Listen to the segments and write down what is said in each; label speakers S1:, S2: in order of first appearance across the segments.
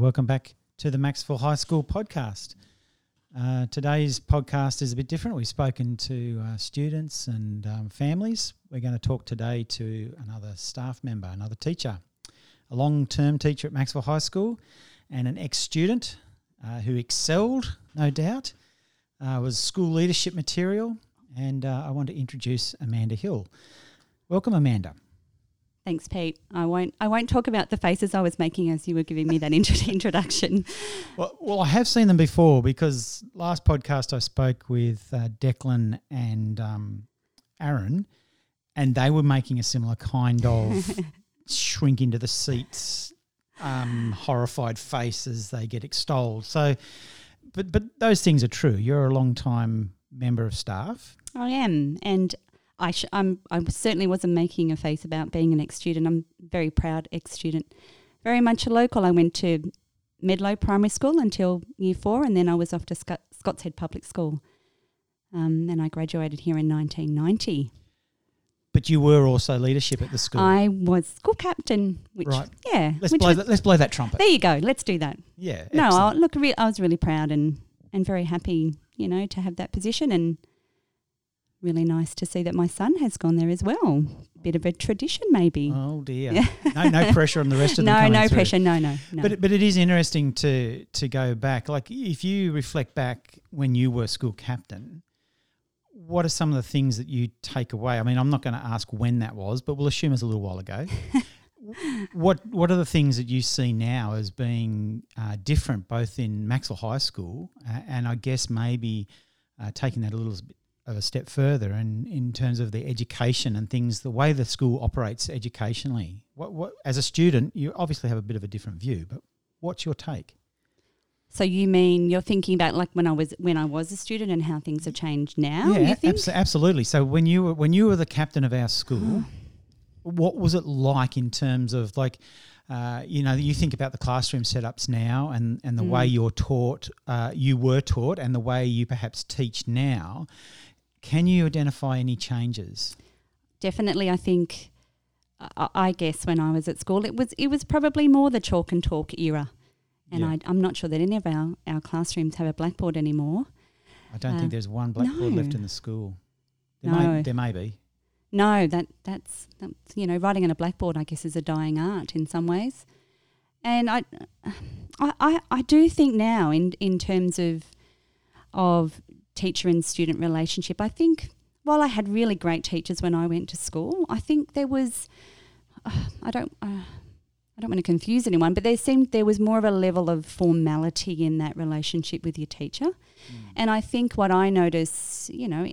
S1: welcome back to the Macksville High School podcast. Uh, today's podcast is a bit different. We've spoken to uh, students and um, families. We're going to talk today to another staff member, another teacher, a long term teacher at Macksville High School, and an ex student uh, who excelled, no doubt, uh, was school leadership material. And uh, I want to introduce Amanda Hill. Welcome, Amanda.
S2: Thanks, Pete. I won't. I won't talk about the faces I was making as you were giving me that intro- introduction.
S1: Well, well, I have seen them before because last podcast I spoke with uh, Declan and um, Aaron, and they were making a similar kind of shrink into the seats, um, horrified face as they get extolled. So, but but those things are true. You're a long time member of staff.
S2: I am, and I sh- I'm, I certainly wasn't making a face about being an ex student. I'm very proud ex student. Very much a local. I went to Medlow Primary School until year four, and then I was off to Scott's Head Public School. Um, and I graduated here in 1990.
S1: But you were also leadership at the school.
S2: I was school captain, which
S1: Right.
S2: yeah,
S1: let's
S2: which
S1: blow
S2: was-
S1: that, let's blow that trumpet.
S2: there you go. Let's do that.
S1: Yeah.
S2: No, I, look, re- I was really proud and and very happy, you know, to have that position, and really nice to see that my son has gone there as well. Bit of a tradition, maybe.
S1: Oh dear.
S2: Yeah.
S1: no, no pressure on the rest of them.
S2: no, no pressure. No, no, no.
S1: But but it is interesting to to go back. Like if you reflect back when you were school captain, what are some of the things that you take away? I mean, I'm not going to ask when that was, but we'll assume it's a little while ago. what what are the things that you see now as being uh, different, both in Macksville High School uh, and I guess maybe uh, taking that a little bit of a step further, and in terms of the education and things, the way the school operates educationally. What what as a student, you obviously have a bit of a different view, but what's your take?
S2: so you mean you're thinking about like when I was when I was a student and how things have changed now? you think?
S1: abso- absolutely. So when you were when you were the captain of our school, what was it like in terms of like, uh, you know, you think about the classroom setups now and and the way
S2: Mm.
S1: you're taught, uh, you were taught, and the way you perhaps teach now. Can you identify any changes?
S2: Definitely, I think. I, I guess when I was at school, it was it was probably more the chalk and talk era, and
S1: Yeah.
S2: I, I'm not sure that any of our, our classrooms have a blackboard anymore.
S1: I don't
S2: Uh,
S1: think there's one blackboard left in the school. There, may,
S2: No.
S1: there may be.
S2: No, that that's, that's you know writing on a blackboard. I guess is a dying art in some ways, and I, I, I, I do think now in in terms of of teacher and student relationship. I think while I had really great teachers when I went to school, I think there was uh, I don't. Uh, I don't want to confuse anyone, but there seemed there was more of a level of formality in that relationship with your teacher. And I think what I notice, you know,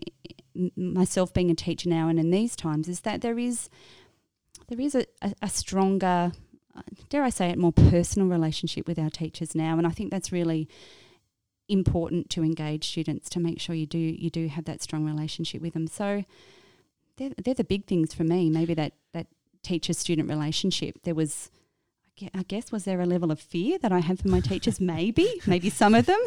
S2: myself being a teacher now and in these times, is that there is there is a, a, a stronger, uh, dare I say it, more personal relationship with our teachers now, and I think that's really important to engage students to make sure you do you do have that strong relationship with them. So they're, they're the big things for me. Maybe that that teacher student relationship. There was. I guess was there a level of fear that I had for my teachers? Maybe, maybe some of them,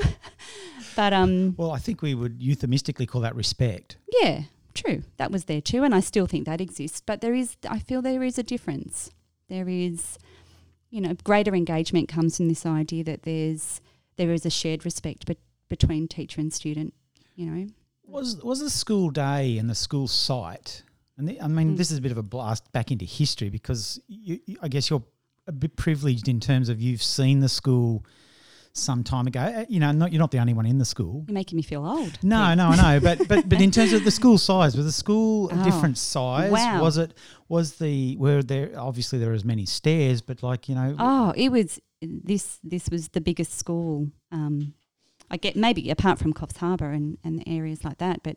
S2: but um,
S1: Well, I think we would euphemistically call that respect.
S2: yeah, true. That was there too, and I still think that exists. But there is, I feel there is a difference. There is, you know, greater engagement comes from this idea that there's there is a shared respect bet between teacher and student. You know,
S1: Was was the school day and the school site? And the, I mean,
S2: Mm.
S1: this is a bit of a blast back into history because you, you- I guess you're a bit privileged in terms of you've seen the school some time ago. Uh, You know, not you're not the only one in the school.
S2: you're making me feel old.
S1: No,
S2: Yeah.
S1: no, I know, but but but in terms of the school size, was the school a
S2: Oh,
S1: different size?
S2: wow.
S1: Was it was the were there obviously there were as many stairs, but like you know,
S2: Oh, it was this. This was the biggest school. Um, I get maybe apart from Coffs Harbour and and areas like that, but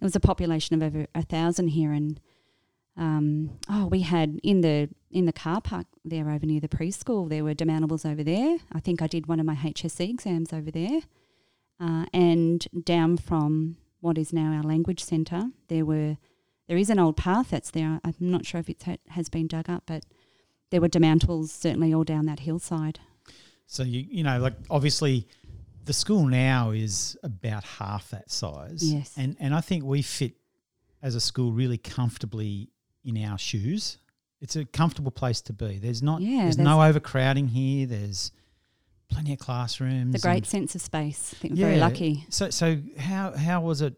S2: it was a population of over a thousand here, and um, oh, we had in the in the car park there over near the preschool. There were demountables over there. I think I did one of my HSC exams over there, uh, and down from what is now our language centre, there were there is an old path that's there. I'm not sure if it has been dug up, but there were demountables certainly all down that hillside.
S1: so you you know like obviously the school now is about half that size.
S2: Yes.
S1: and and I think we fit as a school really comfortably in our shoes. It's a comfortable place to be. There's not
S2: Yeah,
S1: there's, no overcrowding here. There's plenty of classrooms.
S2: The great sense of space. I think we're very lucky.
S1: So, so how how was it?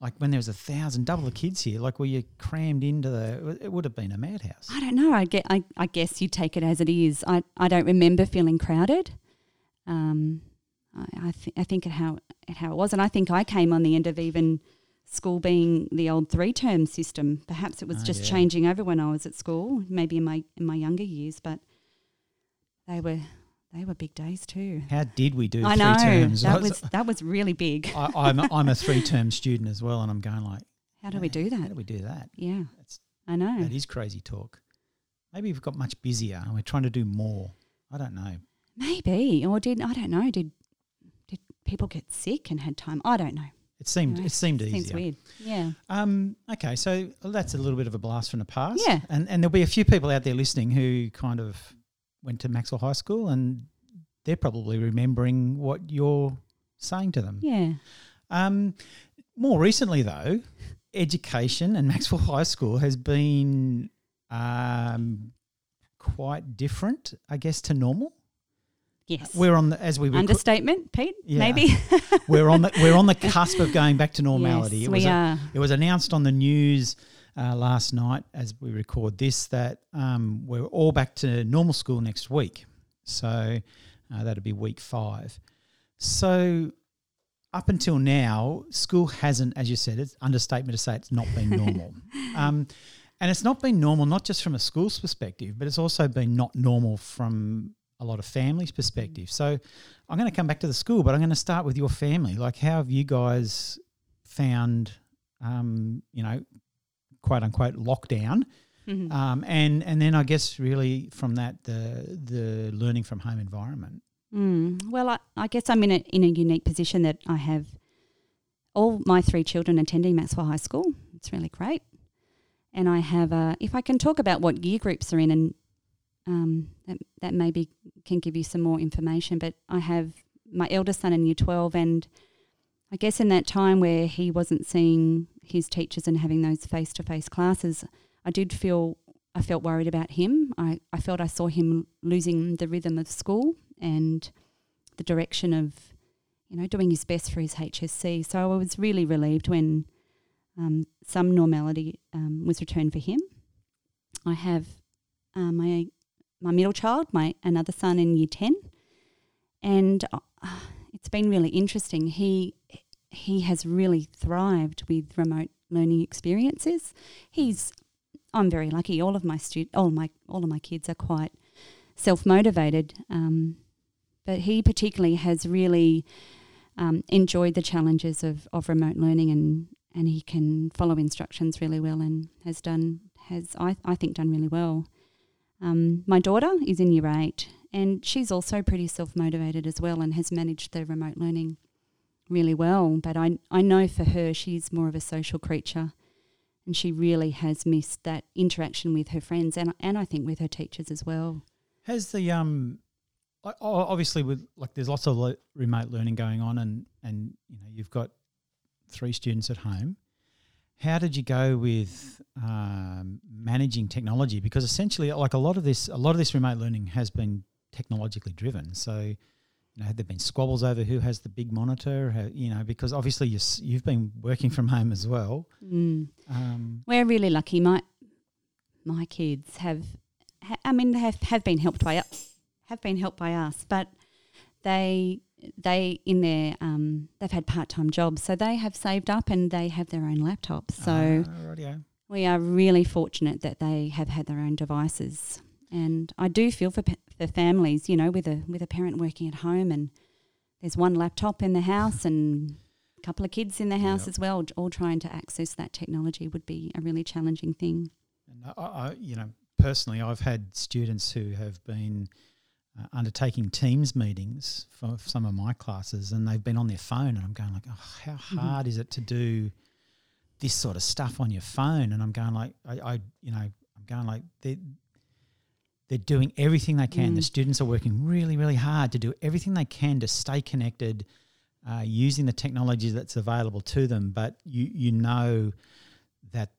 S1: Like when there was a thousand, double the kids here. Like were you crammed into the? It would have been a madhouse.
S2: I don't know. I get. I, I guess you take it as it is. I, I don't remember feeling crowded. Um, I I, th- I think at how at how it was, and I think I came on the end of even school being the old three term system. Perhaps it was
S1: Oh,
S2: just
S1: yeah.
S2: changing over when I was at school, maybe in my in my younger years, but they were they were big days too.
S1: How did we do
S2: I
S1: three
S2: know
S1: terms?
S2: that was that was really big.
S1: I, I'm a, I'm a three term student as well, and I'm going like,
S2: How do we do that?
S1: How do we do that?
S2: Yeah,
S1: That's
S2: I know.
S1: that is crazy talk. Maybe we've got much busier and we're trying to do more. I don't know.
S2: Maybe or did I don't know? Did did people get sick and had time? I don't know.
S1: It seemed it seemed
S2: Seems
S1: easier.
S2: weird. Yeah.
S1: Um, okay, so that's a little bit of a blast from the past.
S2: Yeah.
S1: And and there'll be a few people out there listening who kind of went to Macksville High School and they're probably remembering what you're saying to them.
S2: Yeah.
S1: Um, more recently, though, education and Macksville High School has been um, quite different, I guess, to normal.
S2: Yes.
S1: We're on the as we reco-
S2: Understatement, Pete.
S1: Yeah.
S2: Maybe.
S1: we're on the we're on the cusp of going back to normality.
S2: Yes,
S1: it was
S2: we
S1: a-
S2: are.
S1: It was announced on the news uh, last night as we record this that um, we're all back to normal school next week. So uh, that'll be week five. So up until now, school hasn't, as you said, it's understatement to say it's not been normal. um, and it's not been normal, not just from a school's perspective, but it's also been not normal from a lot of families' perspective. So I'm going to come back to the school, but I'm going to start with your family. Like, how have you guys found, um, you know, quote unquote lockdown?
S2: Mhm.
S1: Um, and and then I guess really from that the the learning from home environment.
S2: Mm. Well, I, I guess I'm in a in a unique position that I have all my three children attending Macksville High School. It's really great, and I have. Uh, if I can talk about what year groups are in, and um, that that maybe can give you some more information. But I have my eldest son in year twelve, and I guess in that time where he wasn't seeing his teachers and having those face to face classes, I did feel I felt worried about him. I, I felt I saw him losing the rhythm of school and the direction of, you know, doing his best for his HSC. So I was really relieved when um, some normality um, was returned for him. I have uh, my my middle child, my another son in year ten, and uh, it's been really interesting. He he has really thrived with remote learning experiences. He's I'm very lucky. All of my stu- all my all of my kids are quite self motivated, um, but he particularly has really um, enjoyed the challenges of, of remote learning and and he can follow instructions really well and has done has I, I think done really well. Um, my daughter is in year eight and she's also pretty self motivated as well and has managed the remote learning really well. But I I know for her she's more of a social creature and she really has missed that interaction with her friends and and I think with her teachers as well.
S1: Has the um, obviously with like there's lots of remote learning going on, and and you know you've got three students at home. How did you go with um, managing technology? Because essentially, like a lot of this, a lot of this remote learning has been technologically driven. So, you know, have there been squabbles over who has the big monitor? How, you know, because obviously you you've been working from home as well.
S2: Mm.
S1: Um,
S2: We're really lucky. My my kids have, ha- I mean, they have, have been helped by have been helped by us, but they they in their um, they've had part time jobs, so they have saved up and they have their own laptops. So
S1: rightio.
S2: we are really fortunate that they have had their own devices. And I do feel for, for families, you know, with a with a parent working at home and there's one laptop in the house and a couple of kids in the house
S1: Yep.
S2: as well, all trying to access that technology would be a really challenging thing.
S1: And I, I, you know, personally, I've had students who have been uh, undertaking Teams meetings for some of my classes, and they've been on their phone, and I'm going like, oh, how hard is it to do this sort of stuff on your phone? And I'm going like, I, I you know, I'm going like they. They're doing everything they can. The
S2: Mm.
S1: students are working really, really hard to do everything they can to stay connected, uh, using the technology that's available to them. But you, you know that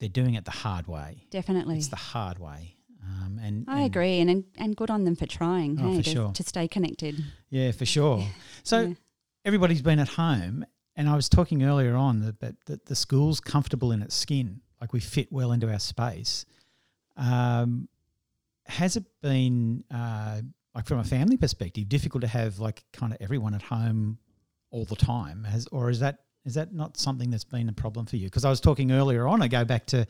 S1: they're doing it the hard way.
S2: Definitely.
S1: It's the hard way. Um, and
S2: I
S1: and-
S2: agree, and, and and good on them for trying.
S1: Oh,
S2: hey,
S1: for
S2: to,
S1: sure.
S2: to stay connected.
S1: Yeah, for sure. So
S2: Yeah.
S1: everybody's been at home, and I was talking earlier on that, that, that the school's comfortable in its skin, like we fit well into our space. Um, has it been uh, like from a family perspective difficult to have like kind of everyone at home all the time? Has or is that is that not something that's been a problem for you? Because I was talking earlier on, I go back to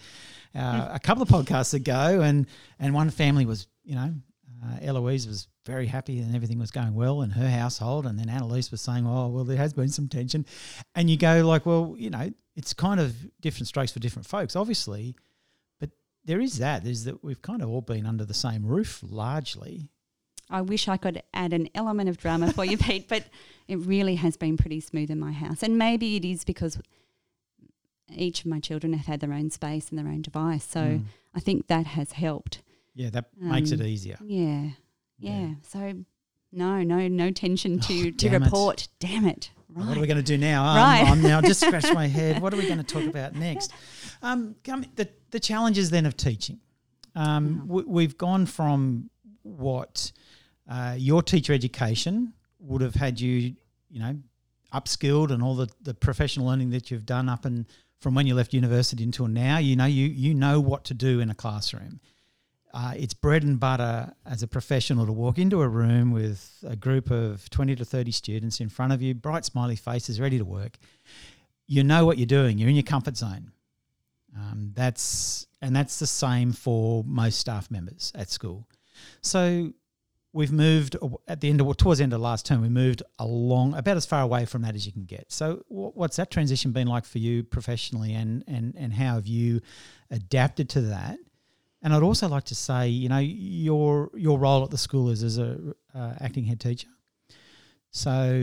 S1: uh, a couple of podcasts ago, and and one family was you know uh, Eloise was very happy and everything was going well in her household. And then Annalise was saying, oh, well, there has been some tension. And you go like, well, you know, it's kind of different strokes for different folks, obviously. But there is that, is that we've kind of all been under the same roof largely.
S2: I wish I could add an element of drama for you, Pete, but it really has been pretty smooth in my house. And maybe it is because each of my children have had their own space and their own device. So
S1: Mm.
S2: I think that has helped.
S1: Yeah, that makes it
S2: Um,
S1: easier.
S2: Yeah.
S1: Yeah.
S2: Yeah. So no, no, no tension to,
S1: Oh,
S2: to
S1: damn it.
S2: report. Damn it. Right.
S1: What are we going to do now? Um,
S2: Right.
S1: I'm now just scratch my head. What are we going to talk about next? Um, come- the, the challenges then of teaching. Um,
S2: Mhm.
S1: we, we've gone from what uh, your teacher education would have had you, you know, upskilled and all the, the professional learning that you've done up and from when you left university until now. You know, you you know what to do in a classroom. Uh, it's bread and butter as a professional to walk into a room with a group of 20 to 30 students in front of you, bright smiley faces, ready to work. You know what you're doing. You're in your comfort zone. Um, that's and that's the same for most staff members at school. So we've moved at the end of towards the end of last term. We moved along about as far away from that as you can get. So what's that transition been like for you professionally, and and and how have you adapted to that? And I'd also like to say, you know, your your role at the school is as a uh, acting head teacher. So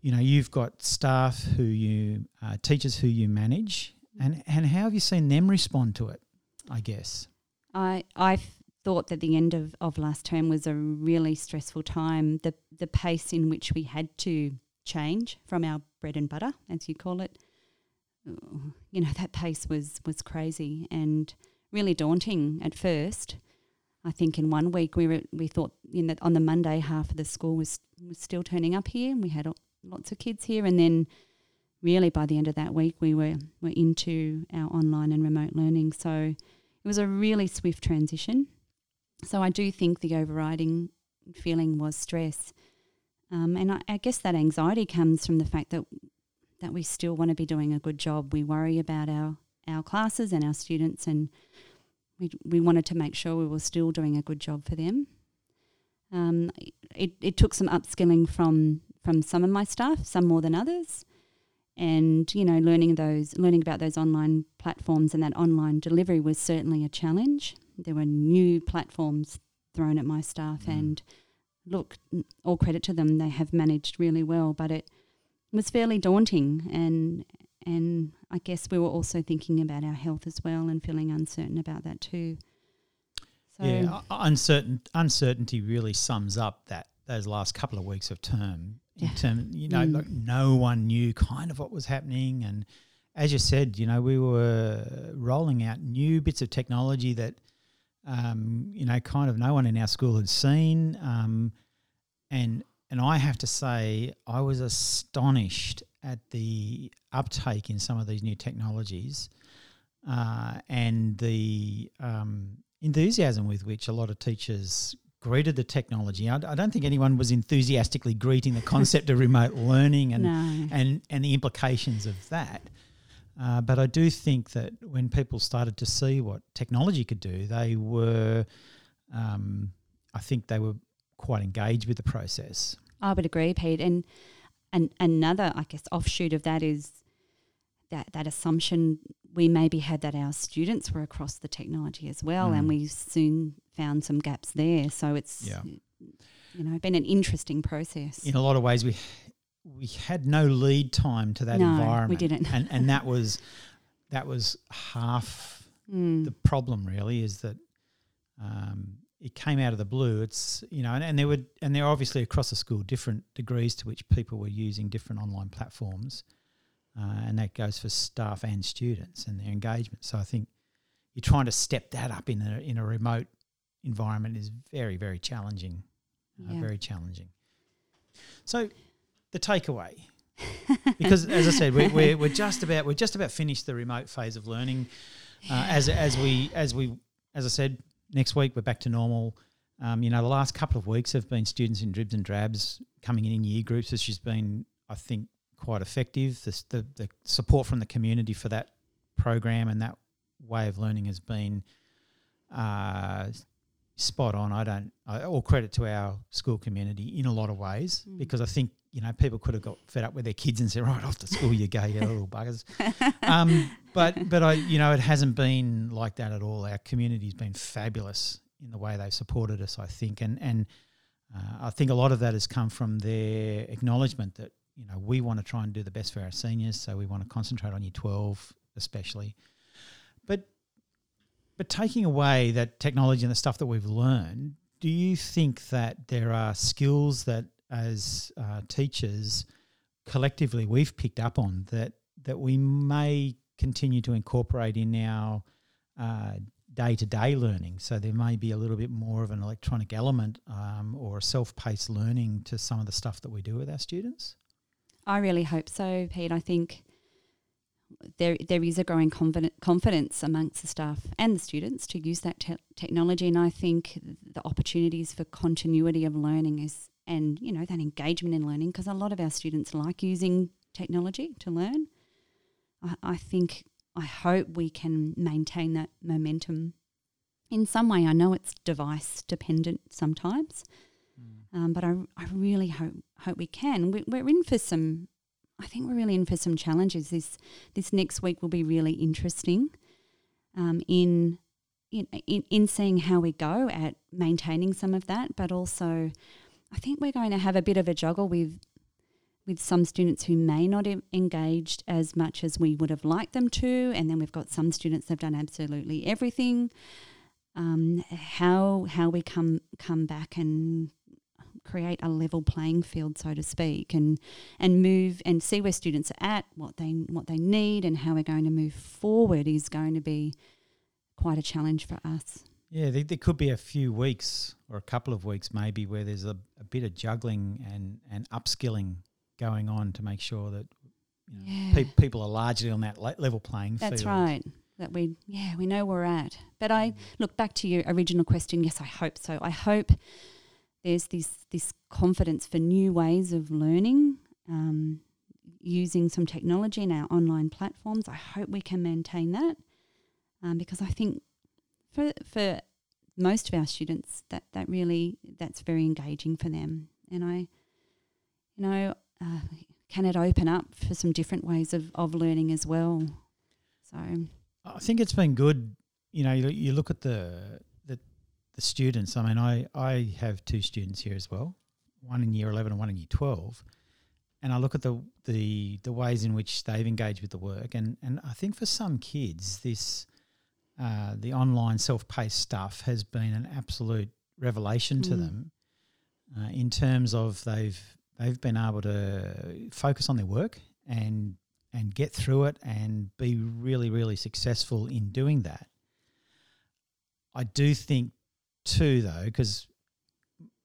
S1: you know, you've got staff who you uh, teachers who you manage, and and how have you seen them respond to it? I guess.
S2: I I thought that the end of, of last term was a really stressful time. The the pace in which we had to change from our bread and butter, as you call it, uh, you know, that pace was was crazy and really daunting at first. I think in one week we were we thought in that on the Monday half of the school was was still turning up here, and we had lots of kids here, and then really by the end of that week we were were into our online and remote learning. So it was a really swift transition. So I do think the overriding feeling was stress, um, and I, I guess that anxiety comes from the fact that that we still want to be doing a good job. We worry about our our classes and our students, and we we wanted to make sure we were still doing a good job for them. Um, it it took some upskilling from from some of my staff, some more than others, and you know learning those learning about those online platforms and that online delivery was certainly a challenge. There were new platforms thrown at my staff,
S1: Mm.
S2: and look, all credit to them, they have managed really well, but it was fairly daunting and and I guess we were also thinking about our health as well and feeling uncertain about that too. So
S1: yeah, uncertain uncertainty really sums up that those last couple of weeks of term. In
S2: Yeah.
S1: term, you know,
S2: Mm.
S1: like no one knew kind of what was happening, and as you said, you know, we were rolling out new bits of technology that, um, you know, kind of no one in our school had seen, um, and and I have to say, I was astonished at the uptake in some of these new technologies uh, and the um, enthusiasm with which a lot of teachers greeted the technology. I, I don't think anyone was enthusiastically greeting the concept of remote learning and,
S2: no.
S1: and, and the implications of that. Uh, but I do think that when people started to see what technology could do, they were, um, I think they were quite engaged with the process.
S2: I would agree, Pete. And and another, I guess, offshoot of that is that that assumption we maybe had that our students were across the technology as well,
S1: Mm.
S2: and we soon found some gaps there. So it's
S1: Yeah.
S2: you know been an interesting process.
S1: In a lot of ways, we we had no lead time to that
S2: No, we
S1: environment.
S2: didn't.
S1: and and that was that was half
S2: Mm.
S1: the problem really is that um, it came out of the blue. It's you know, and, and there were and there are obviously across the school different degrees to which people were using different online platforms, uh, and that goes for staff and students and their engagement. So I think you're trying to step that up in a in a remote environment is very, very challenging. Uh, very challenging. So, the takeaway, because as I said, we, we're, we're just about we're just about finished the remote phase of learning. Uh, as as we as we as I said, next week we're back to normal. Um, you know, the last couple of weeks have been students in dribs and drabs coming in in year groups, which has been, I think, quite effective. The, the, the support from the community for that program and that way of learning has been uh, spot on. I don't, I, all credit to our school community in a lot of ways
S2: Mm.
S1: because I think you know people could have got fed up with their kids and said, right off to school you go, you little buggers. um, but but I, you know, it hasn't been like that at all. Our community's been fabulous in the way they've supported us. I think, and and uh, I think a lot of that has come from their acknowledgement that you know we want to try and do the best for our seniors, so we want to concentrate on year twelve especially. But but taking away that technology and the stuff that we've learned, do you think that there are skills that as uh, teachers collectively we've picked up on that that we may continue to incorporate in our day to day learning? So there may be a little bit more of an electronic element um, or self paced learning to some of the stuff that we do with our students.
S2: I really hope so, Pete. I think there there is a growing confidence amongst the staff and the students to use that te- technology, and I think the opportunities for continuity of learning is and you know that engagement in learning because a lot of our students like using technology to learn. I, I think I hope we can maintain that momentum in some way. I know it's device dependent sometimes, um, but I, I really hope hope we can. We, we're in for some. I think we're really in for some challenges. This this next week will be really interesting. Um, in in in in seeing how we go at maintaining some of that, but also, I think we're going to have a bit of a juggle with with some students who may not have engaged as much as we would have liked them to, and then we've got some students that've done absolutely everything. Um, how how we come come back and create a level playing field, so to speak, and and move and see where students are at, what they what they need, and how we're going to move forward is going to be quite a challenge for us.
S1: Yeah, there, there could be a few weeks or a couple of weeks maybe where there's a, a bit of juggling and, and upskilling going on to make sure that you know,
S2: Yeah.
S1: pe- people are largely on that le- level playing
S2: That's
S1: field.
S2: That's right. That we yeah we know where we're at. But I mm. look back to your original question. Yes, I hope so. I hope there's this this confidence for new ways of learning, um, using some technology in our online platforms. I hope we can maintain that um, because I think for for most of our students that that really that's very engaging for them. And I, you know, uh, can it open up for some different ways of, of learning as well? So
S1: I think it's been good. You know, you, you look at the, the students. I mean, I I have two students here as well, one in year eleven and one in year twelve, and I look at the the the ways in which they've engaged with the work, and and I think for some kids, this uh, the online self paced stuff has been an absolute revelation to
S2: Mm.
S1: them, uh, in terms of they've they've been able to focus on their work and and get through it and be really, really successful in doing that. I do think too, though, because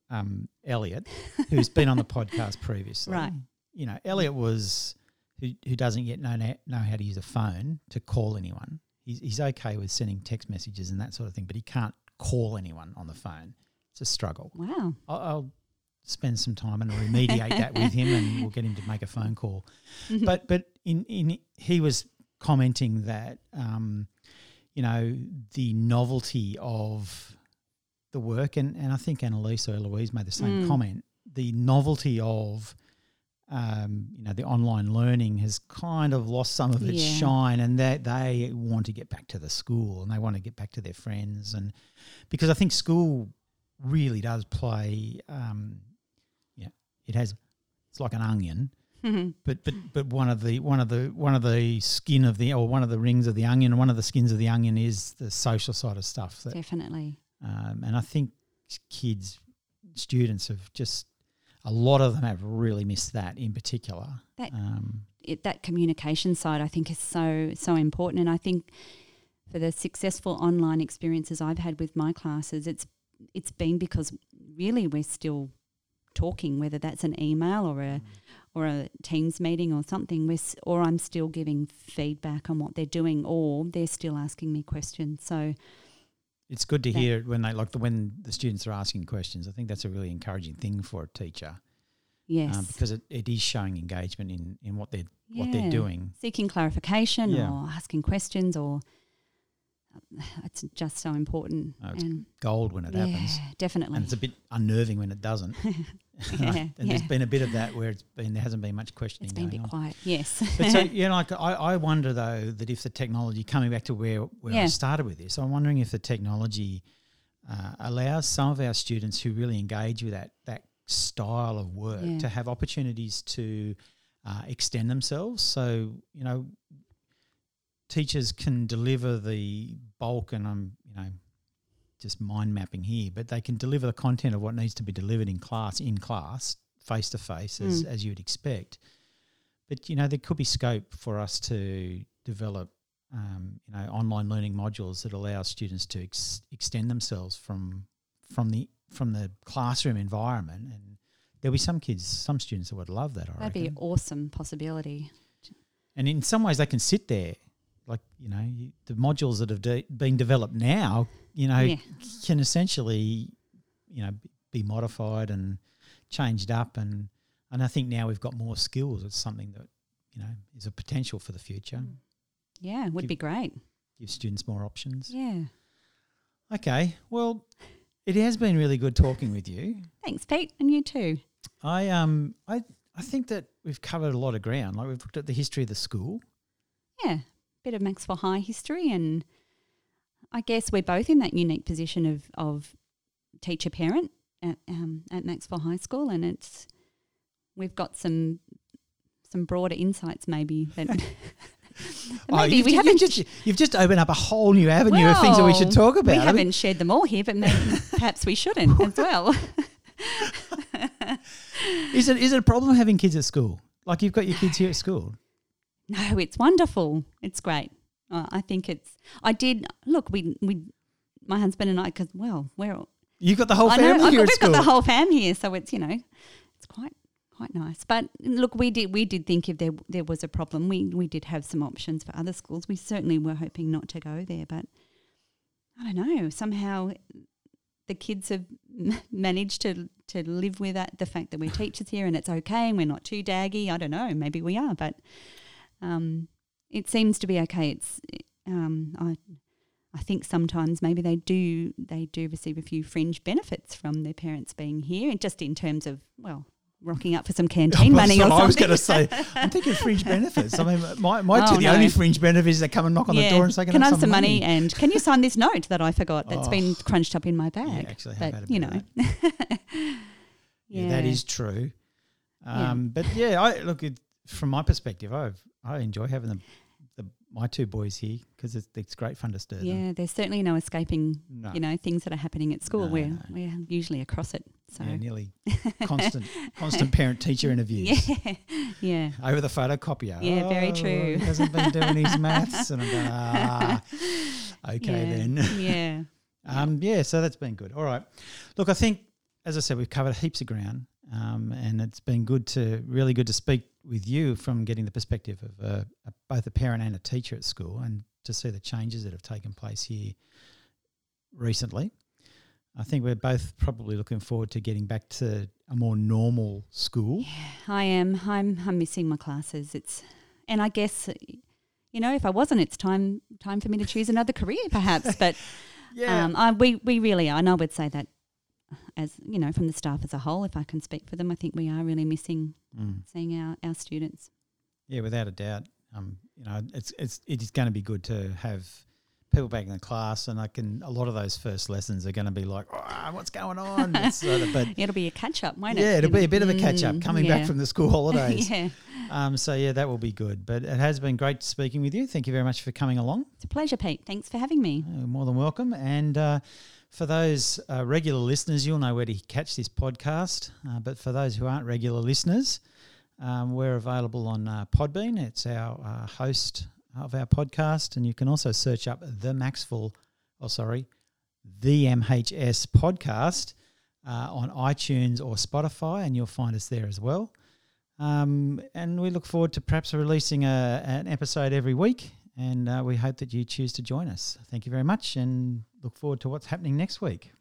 S1: um, Elliot, who's been on the podcast previously,
S2: Right.
S1: You know, Elliot was who who doesn't yet know know how to use a phone to call anyone. He's he's okay with sending text messages and that sort of thing, but he can't call anyone on the phone. It's a struggle.
S2: wow,
S1: I'll, I'll spend some time and remediate that with him, and we'll get him to make a phone call. But but in in he was commenting that um, you know the novelty of the work, and and I think Annalise or Eloise made the same
S2: Mm.
S1: comment. The novelty of um, you know the online learning has kind of lost some of its
S2: Yeah.
S1: shine, and that they want to get back to the school and they want to get back to their friends, and because I think school really does play. Um, yeah, it has. It's like an onion, but but but one of the one of the one of the skin of the or one of the rings of the onion, one of the skins of the onion is the social side of stuff. That,
S2: definitely.
S1: Um, and I think kids, students have just a lot of them have really missed that in particular.
S2: That-
S1: um,
S2: It, that communication side, I think, is so so important. And I think for the successful online experiences I've had with my classes, it's it's been because really we're still talking, whether that's an email or a or a Teams meeting or something, we're, s- or I'm still giving feedback on what they're doing, or they're still asking me questions. So
S1: It's good to
S2: That-
S1: hear when they like the when the students are asking questions. I think that's a really encouraging thing for a teacher
S2: yes,
S1: um, because it, it is showing engagement in, in what they're what they're doing.
S2: seeking clarification
S1: Yeah.
S2: or asking questions, or it's just so important.
S1: Oh, it's
S2: and
S1: Gold when it
S2: yeah,
S1: happens,
S2: definitely.
S1: and it's a bit unnerving when it doesn't.
S2: yeah,
S1: and
S2: yeah.
S1: there's been a bit of that where it's been there hasn't been much questioning
S2: It's been a bit
S1: on.
S2: quiet. Yes.
S1: But so you know, like I, I wonder though that if the technology coming back to where where I started with this, I'm wondering if the technology uh, allows some of our students who really engage with that that style of work
S2: Yeah.
S1: to have opportunities to uh, extend themselves. So you know, teachers can deliver the bulk, and I'm you know just mind mapping here, but they can deliver the content of what needs to be delivered in class in class face to face as
S2: Mm.
S1: as you'd expect. But you know, there could be scope for us to develop, um, you know, online learning modules that allow students to ex- extend themselves from from the from the classroom environment. And there'll be some kids, some students that would love that. I
S2: That'd be
S1: reckon.
S2: an awesome possibility.
S1: And in some ways, they can sit there, like you know, you, the modules that have de- been developed now, you know,
S2: Yeah.
S1: can essentially, you know, be modified and changed up, and and I think now we've got more skills. It's something that you know is a potential for the future.
S2: Mm. Yeah, would
S1: Give-
S2: be great.
S1: Give students more options.
S2: Yeah.
S1: Okay, well, it has been really good talking with you.
S2: Thanks, Pete, and you too.
S1: I um I I think that we've covered a lot of ground. Like we've looked at the history of the school.
S2: Yeah, bit of Macksville High history, and I guess we're both in that unique position of of teacher parent at um, at Macksville High School, and it's we've got some some broader insights maybe that
S1: Oh,
S2: maybe
S1: you've,
S2: we haven't.
S1: You've just, you've just opened up a whole new avenue of things that we should talk about.
S2: We
S1: I mean,
S2: haven't shared them all here, but maybe perhaps we shouldn't as well.
S1: is it is it a problem having kids at school? Like you've got your kids here at school.
S2: No, it's wonderful. It's great. Uh, I think it's. I did look. We we, my husband and I, because well, we're.
S1: You've got the whole
S2: I know.
S1: family
S2: I've
S1: here
S2: got, we've
S1: school.
S2: got the whole fam here, so it's you know, it's quite quite nice. But look, we did we did think if there there was a problem, we we did have some options for other schools. We certainly were hoping not to go there, but I don't know. Somehow, the kids have managed to to live with that the fact that we're teachers here and it's okay and we're not too daggy. I don't know. Maybe we are, but um, it seems to be okay. It's um, I I think sometimes maybe they do they do receive a few fringe benefits from their parents being here, and just in terms of well, rocking up for some canteen
S1: Well,
S2: money or something.
S1: I was going to say, I'm thinking fringe benefits. I mean, my, my
S2: Oh,
S1: two, the
S2: no.
S1: only fringe benefits that come and knock on the door and say,
S2: can I
S1: have
S2: some money? and can you sign this note that I forgot that's
S1: Oh.
S2: been crunched up in my bag?
S1: Yeah, actually,
S2: but you know,
S1: of Yeah, that is true.
S2: Yeah.
S1: Um, But yeah, I look it, from my perspective. I I enjoy having the, the my two boys here because it's, it's great fun to stir them.
S2: yeah. There's certainly no escaping.
S1: No,
S2: You know things that are happening at school.
S1: No,
S2: we're
S1: no.
S2: we're usually across it. So
S1: yeah, nearly constant constant parent teacher interviews.
S2: yeah, yeah.
S1: over the photocopier.
S2: Yeah, very
S1: Oh,
S2: true.
S1: He hasn't been doing his maths, and I'm going, ah, okay
S2: yeah.
S1: then.
S2: yeah.
S1: Um, yeah, so that's been good. All right. Look, I think, as I said, we've covered heaps of ground, um, and it's been good to really good to speak with you from getting the perspective of uh, a, both a parent and a teacher at school, and to see the changes that have taken place here recently. I think we're both probably looking forward to getting back to a more normal school.
S2: Yeah, I am. I'm. I'm missing my classes. It's, and I guess, you know, if I wasn't, it's time time for me to choose another career, perhaps. But um, I, we we really are, and I would say that, as you know, from the staff as a whole, if I can speak for them, I think we are really missing
S1: Mm.
S2: seeing our our students.
S1: Yeah, without a doubt. Um, you know, it's it's it is going to be good to have people back in the class, and I can a lot of those first lessons are going to be like, "Ah, what's going on? Sort of- but
S2: It'll be a catch up, won't it?
S1: yeah, it'll be a bit of a catch up
S2: Mm,
S1: coming
S2: yeah.
S1: back from the school holidays.
S2: yeah,
S1: Um, so yeah, that will be good. But it has been great speaking with you. Thank you very much for coming along.
S2: it's a pleasure, Pete. Thanks for having me.
S1: Uh, more than welcome. And uh, for those uh, regular listeners, you'll know where to catch this podcast. Uh, but for those who aren't regular listeners, um, we're available on uh, Podbean. It's our uh, host of our podcast, and you can also search up the Macksville. Oh, sorry, the MHS podcast uh, on iTunes or Spotify, and you'll find us there as well. Um, and we look forward to perhaps releasing a, an episode every week. And uh, we hope that you choose to join us. Thank you very much and look forward to what's happening next week.